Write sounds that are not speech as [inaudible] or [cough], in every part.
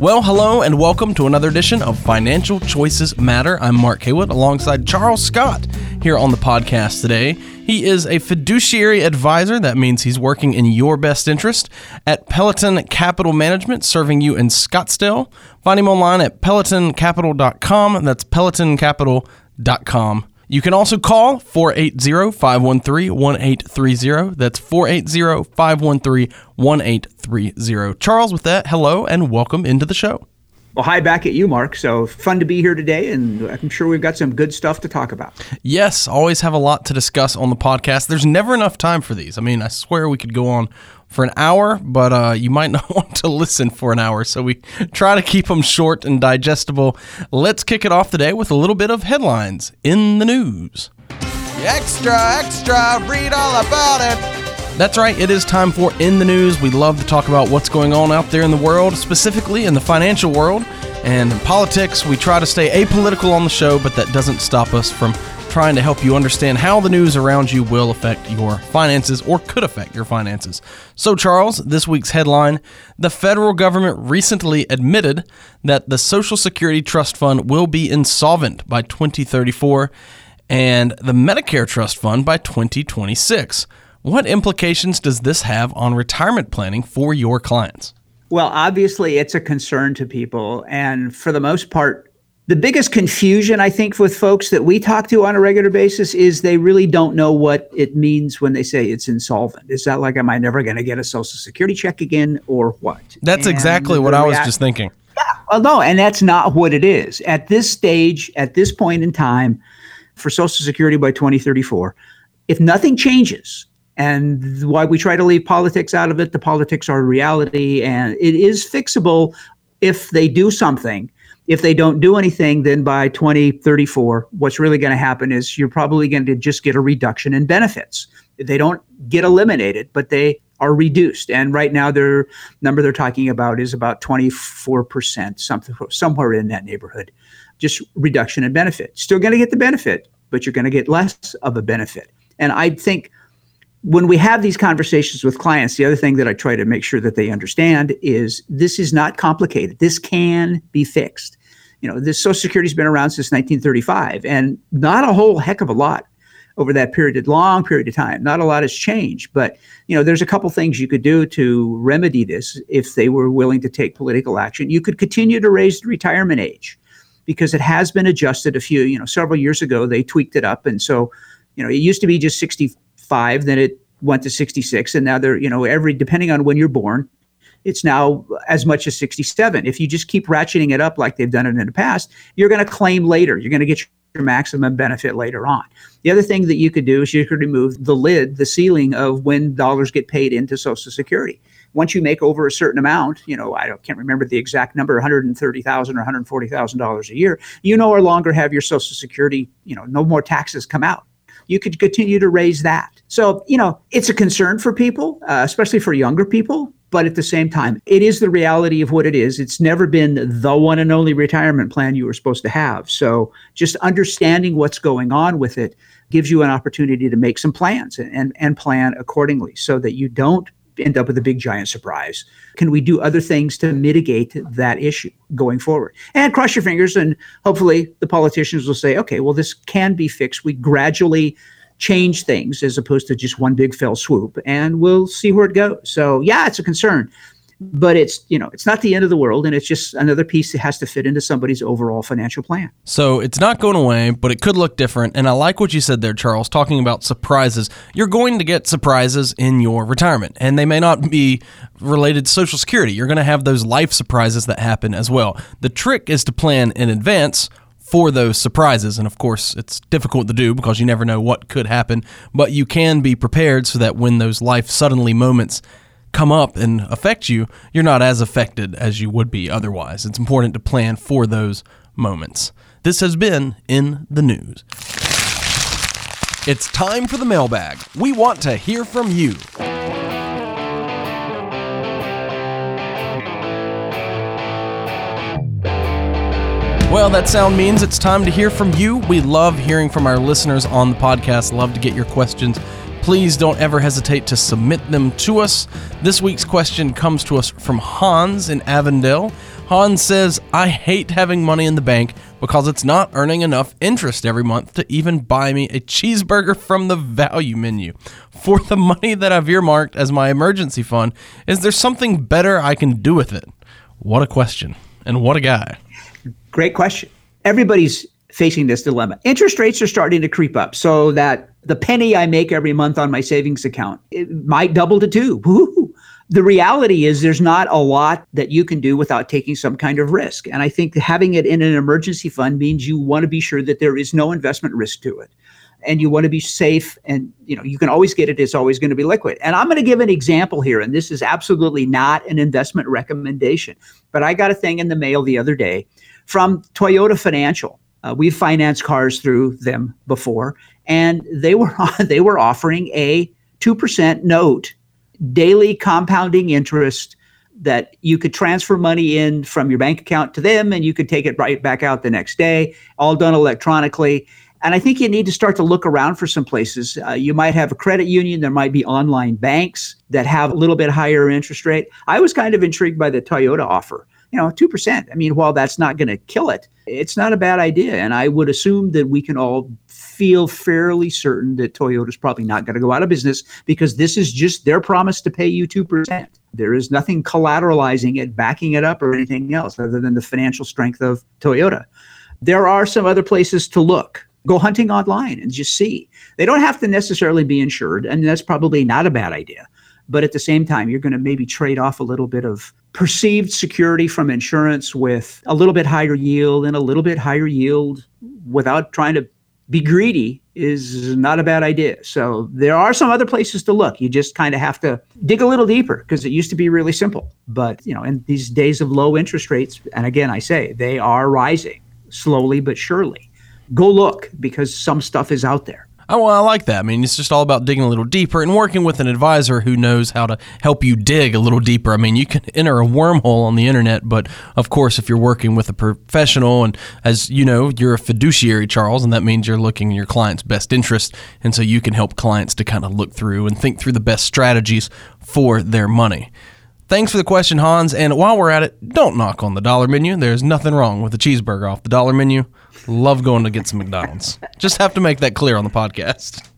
Well, hello and welcome to another edition of Financial Choices Matter. I'm Mark Haywood alongside Charles Scott here on the podcast today. He is a fiduciary advisor. That means he's working in your best interest at Peloton Capital Management, serving you in Scottsdale. Find him online at pelotoncapital.com. That's pelotoncapital.com. You can also call 480 513 1830. That's 480 513 1830. Charles, with that, hello and welcome into the show. Well, hi back at you, Mark. So fun to be here today, and I'm sure we've got some good stuff to talk about. Yes, always have a lot to discuss on the podcast. There's never enough time for these. I mean, I swear we could go on for an hour, but uh, you might [laughs] not want to listen for an hour. So we try to keep them short and digestible. Let's kick it off today with a little bit of headlines in the news. Extra, extra, read all about it. That's right, it is time for In the News. We love to talk about what's going on out there in the world, specifically in the financial world and politics. We try to stay apolitical on the show, but that doesn't stop us from trying to help you understand how the news around you will affect your finances or could affect your finances. So, Charles, this week's headline The federal government recently admitted that the Social Security Trust Fund will be insolvent by 2034 and the Medicare Trust Fund by 2026. What implications does this have on retirement planning for your clients? Well, obviously, it's a concern to people. And for the most part, the biggest confusion I think with folks that we talk to on a regular basis is they really don't know what it means when they say it's insolvent. Is that like, am I never going to get a social security check again or what? That's and exactly what I was just thinking. Yeah, well, no, and that's not what it is. At this stage, at this point in time, for Social Security by 2034, if nothing changes, and why we try to leave politics out of it. The politics are reality, and it is fixable if they do something. If they don't do anything, then by 2034, what's really going to happen is you're probably going to just get a reduction in benefits. They don't get eliminated, but they are reduced. And right now, their number they're talking about is about 24%, something somewhere in that neighborhood. Just reduction in benefit. Still going to get the benefit, but you're going to get less of a benefit. And I think when we have these conversations with clients, the other thing that I try to make sure that they understand is this is not complicated. This can be fixed. You know, this Social Security's been around since 1935, and not a whole heck of a lot over that period, a long period of time. Not a lot has changed, but you know, there's a couple things you could do to remedy this if they were willing to take political action. You could continue to raise the retirement age because it has been adjusted a few, you know, several years ago. They tweaked it up, and so you know, it used to be just 65, then it went to 66, and now they're, you know, every, depending on when you're born, it's now as much as 67. If you just keep ratcheting it up like they've done it in the past, you're going to claim later. You're going to get your maximum benefit later on. The other thing that you could do is you could remove the lid, the ceiling of when dollars get paid into Social Security. Once you make over a certain amount, you know, I can't remember the exact number, 130,000 or 140,000 dollars a year, you no longer have your Social Security, you know, no more taxes come out you could continue to raise that. So, you know, it's a concern for people, uh, especially for younger people. But at the same time, it is the reality of what it is. It's never been the one and only retirement plan you were supposed to have. So, just understanding what's going on with it gives you an opportunity to make some plans and, and plan accordingly so that you don't end up with a big giant surprise? Can we do other things to mitigate that issue going forward? And cross your fingers, and hopefully the politicians will say, okay, well, this can be fixed. We gradually change things as opposed to just one big fell swoop, and we'll see where it goes. So, yeah, it's a concern but it's you know it's not the end of the world and it's just another piece that has to fit into somebody's overall financial plan. So it's not going away but it could look different and i like what you said there charles talking about surprises. You're going to get surprises in your retirement and they may not be related to social security. You're going to have those life surprises that happen as well. The trick is to plan in advance for those surprises. And of course, it's difficult to do because you never know what could happen, but you can be prepared so that when those life suddenly moments come up and affect you, you're not as affected as you would be otherwise. It's important to plan for those moments. This has been in the news. It's time for the mailbag. We want to hear from you. Well, that sound means it's time to hear from you. We love hearing from our listeners on the podcast. Love to get your questions. Please don't ever hesitate to submit them to us. This week's question comes to us from Hans in Avondale. Hans says, I hate having money in the bank because it's not earning enough interest every month to even buy me a cheeseburger from the value menu. For the money that I've earmarked as my emergency fund, is there something better I can do with it? What a question. And what a guy. Great question. Everybody's facing this dilemma. Interest rates are starting to creep up so that the penny I make every month on my savings account might double to two. Woo-hoo. The reality is there's not a lot that you can do without taking some kind of risk. And I think having it in an emergency fund means you want to be sure that there is no investment risk to it. And you want to be safe and you know you can always get it it's always going to be liquid. And I'm going to give an example here and this is absolutely not an investment recommendation. But I got a thing in the mail the other day from Toyota Financial. Uh, we've financed cars through them before, and they were [laughs] they were offering a two percent note, daily compounding interest that you could transfer money in from your bank account to them, and you could take it right back out the next day, all done electronically. And I think you need to start to look around for some places. Uh, you might have a credit union. There might be online banks that have a little bit higher interest rate. I was kind of intrigued by the Toyota offer you know, 2%. I mean, while that's not going to kill it, it's not a bad idea. And I would assume that we can all feel fairly certain that Toyota's probably not going to go out of business because this is just their promise to pay you 2%. There is nothing collateralizing it, backing it up, or anything else other than the financial strength of Toyota. There are some other places to look. Go hunting online and just see. They don't have to necessarily be insured, and that's probably not a bad idea. But at the same time, you're going to maybe trade off a little bit of perceived security from insurance with a little bit higher yield and a little bit higher yield without trying to be greedy is not a bad idea. So there are some other places to look. You just kind of have to dig a little deeper because it used to be really simple. But, you know, in these days of low interest rates, and again, I say they are rising slowly but surely. Go look because some stuff is out there. Oh, well, I like that. I mean, it's just all about digging a little deeper and working with an advisor who knows how to help you dig a little deeper. I mean, you can enter a wormhole on the internet, but of course, if you're working with a professional, and as you know, you're a fiduciary, Charles, and that means you're looking in your client's best interest. And so you can help clients to kind of look through and think through the best strategies for their money. Thanks for the question, Hans. And while we're at it, don't knock on the dollar menu. There's nothing wrong with a cheeseburger off the dollar menu. Love going to get some McDonald's. [laughs] Just have to make that clear on the podcast.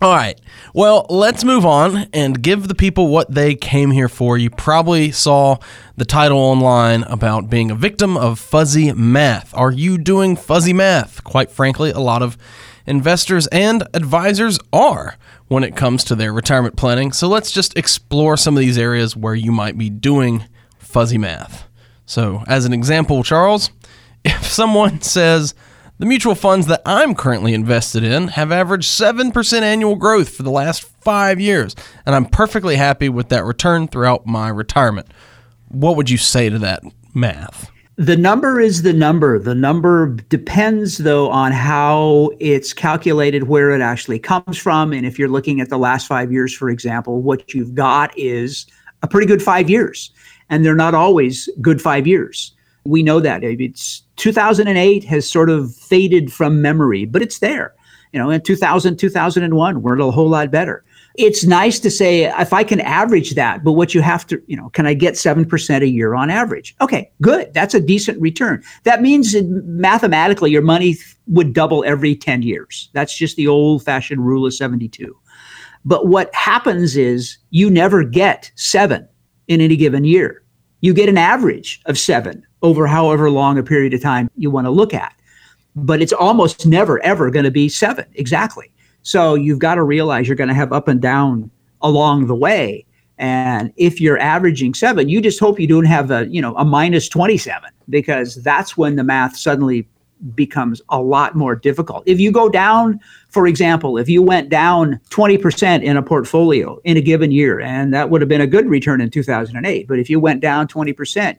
All right. Well, let's move on and give the people what they came here for. You probably saw the title online about being a victim of fuzzy math. Are you doing fuzzy math? Quite frankly, a lot of investors and advisors are when it comes to their retirement planning. So let's just explore some of these areas where you might be doing fuzzy math. So, as an example, Charles, [laughs] if someone says, the mutual funds that I'm currently invested in have averaged 7% annual growth for the last five years, and I'm perfectly happy with that return throughout my retirement. What would you say to that math? The number is the number. The number depends, though, on how it's calculated, where it actually comes from. And if you're looking at the last five years, for example, what you've got is a pretty good five years. And they're not always good five years. We know that. It's 2008 has sort of faded from memory, but it's there. You know, in 2000, 2001, we're a whole lot better. It's nice to say if I can average that, but what you have to, you know, can I get 7% a year on average? Okay, good. That's a decent return. That means mathematically your money would double every 10 years. That's just the old fashioned rule of 72. But what happens is you never get seven in any given year. You get an average of seven over however long a period of time you want to look at. But it's almost never, ever going to be seven exactly. So you've got to realize you're going to have up and down along the way. And if you're averaging seven, you just hope you don't have a, you know, a minus 27 because that's when the math suddenly becomes a lot more difficult. If you go down, for example, if you went down 20% in a portfolio in a given year, and that would have been a good return in 2008, but if you went down 20%,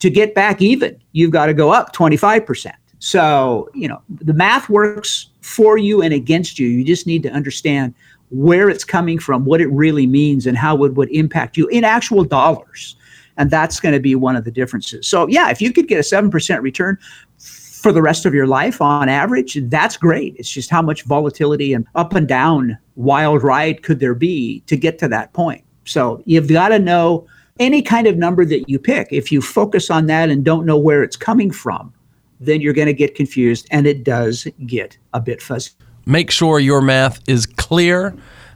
to get back even, you've got to go up 25%. So, you know, the math works for you and against you. You just need to understand where it's coming from, what it really means, and how it would impact you in actual dollars. And that's going to be one of the differences. So, yeah, if you could get a 7% return for the rest of your life on average, that's great. It's just how much volatility and up and down wild ride could there be to get to that point. So, you've got to know any kind of number that you pick. If you focus on that and don't know where it's coming from, then you're going to get confused and it does get a bit fuzzy. Make sure your math is clear.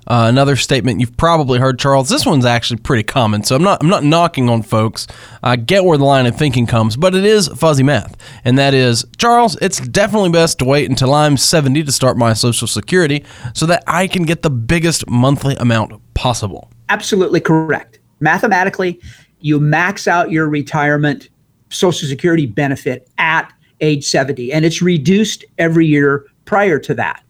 Uh, another statement you've probably heard, Charles. This one's actually pretty common, so I'm not I'm not knocking on folks. I get where the line of thinking comes, but it is fuzzy math, and that is, Charles. It's definitely best to wait until I'm 70 to start my Social Security, so that I can get the biggest monthly amount possible. Absolutely correct. Mathematically, you max out your retirement Social Security benefit at age 70, and it's reduced every year prior to that.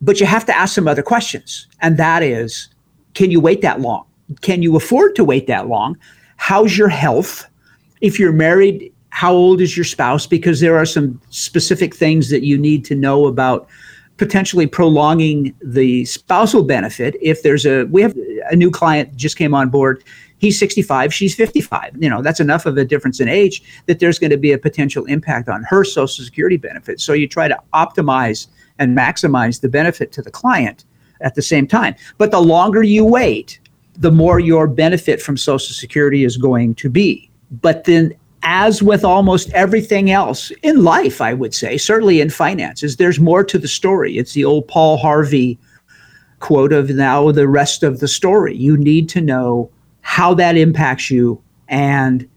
But you have to ask some other questions, and that is can you wait that long? Can you afford to wait that long? How's your health? If you're married, how old is your spouse? Because there are some specific things that you need to know about potentially prolonging the spousal benefit if there's a we have a new client just came on board he's 65 she's 55 you know that's enough of a difference in age that there's going to be a potential impact on her social security benefit so you try to optimize and maximize the benefit to the client at the same time but the longer you wait the more your benefit from social security is going to be but then as with almost everything else in life, I would say, certainly in finances, there's more to the story. It's the old Paul Harvey quote of now the rest of the story. You need to know how that impacts you and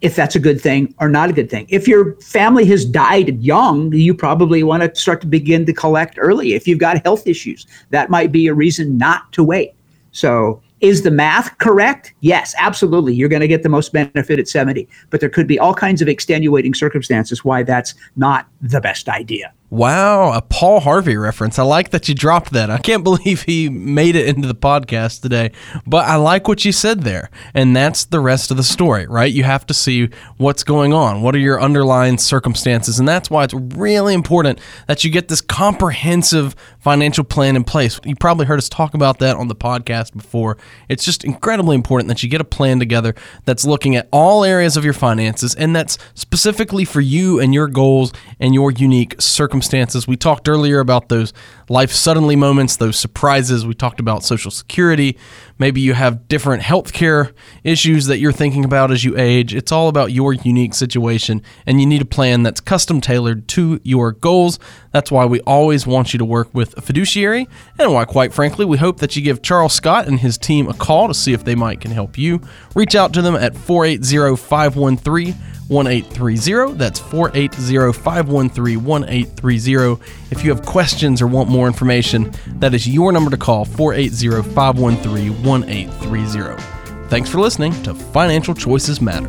if that's a good thing or not a good thing. If your family has died young, you probably want to start to begin to collect early. If you've got health issues, that might be a reason not to wait. So is the math correct? Yes, absolutely. You're going to get the most benefit at 70, but there could be all kinds of extenuating circumstances why that's not the best idea. Wow, a Paul Harvey reference. I like that you dropped that. I can't [laughs] believe he made it into the podcast today, but I like what you said there. And that's the rest of the story, right? You have to see what's going on. What are your underlying circumstances? And that's why it's really important that you get this comprehensive financial plan in place. You probably heard us talk about that on the podcast before. It's just incredibly important that you get a plan together that's looking at all areas of your finances and that's specifically for you and your goals and your unique circumstances circumstances. We talked earlier about those life suddenly moments, those surprises. We talked about Social Security. Maybe you have different healthcare issues that you're thinking about as you age. It's all about your unique situation, and you need a plan that's custom tailored to your goals. That's why we always want you to work with a fiduciary, and why, quite frankly, we hope that you give Charles Scott and his team a call to see if they might can help you. Reach out to them at 480 513 1830. That's 480 513 1830. If you have questions or want more information, that is your number to call 480 513 1830. Thanks for listening to Financial Choices Matter.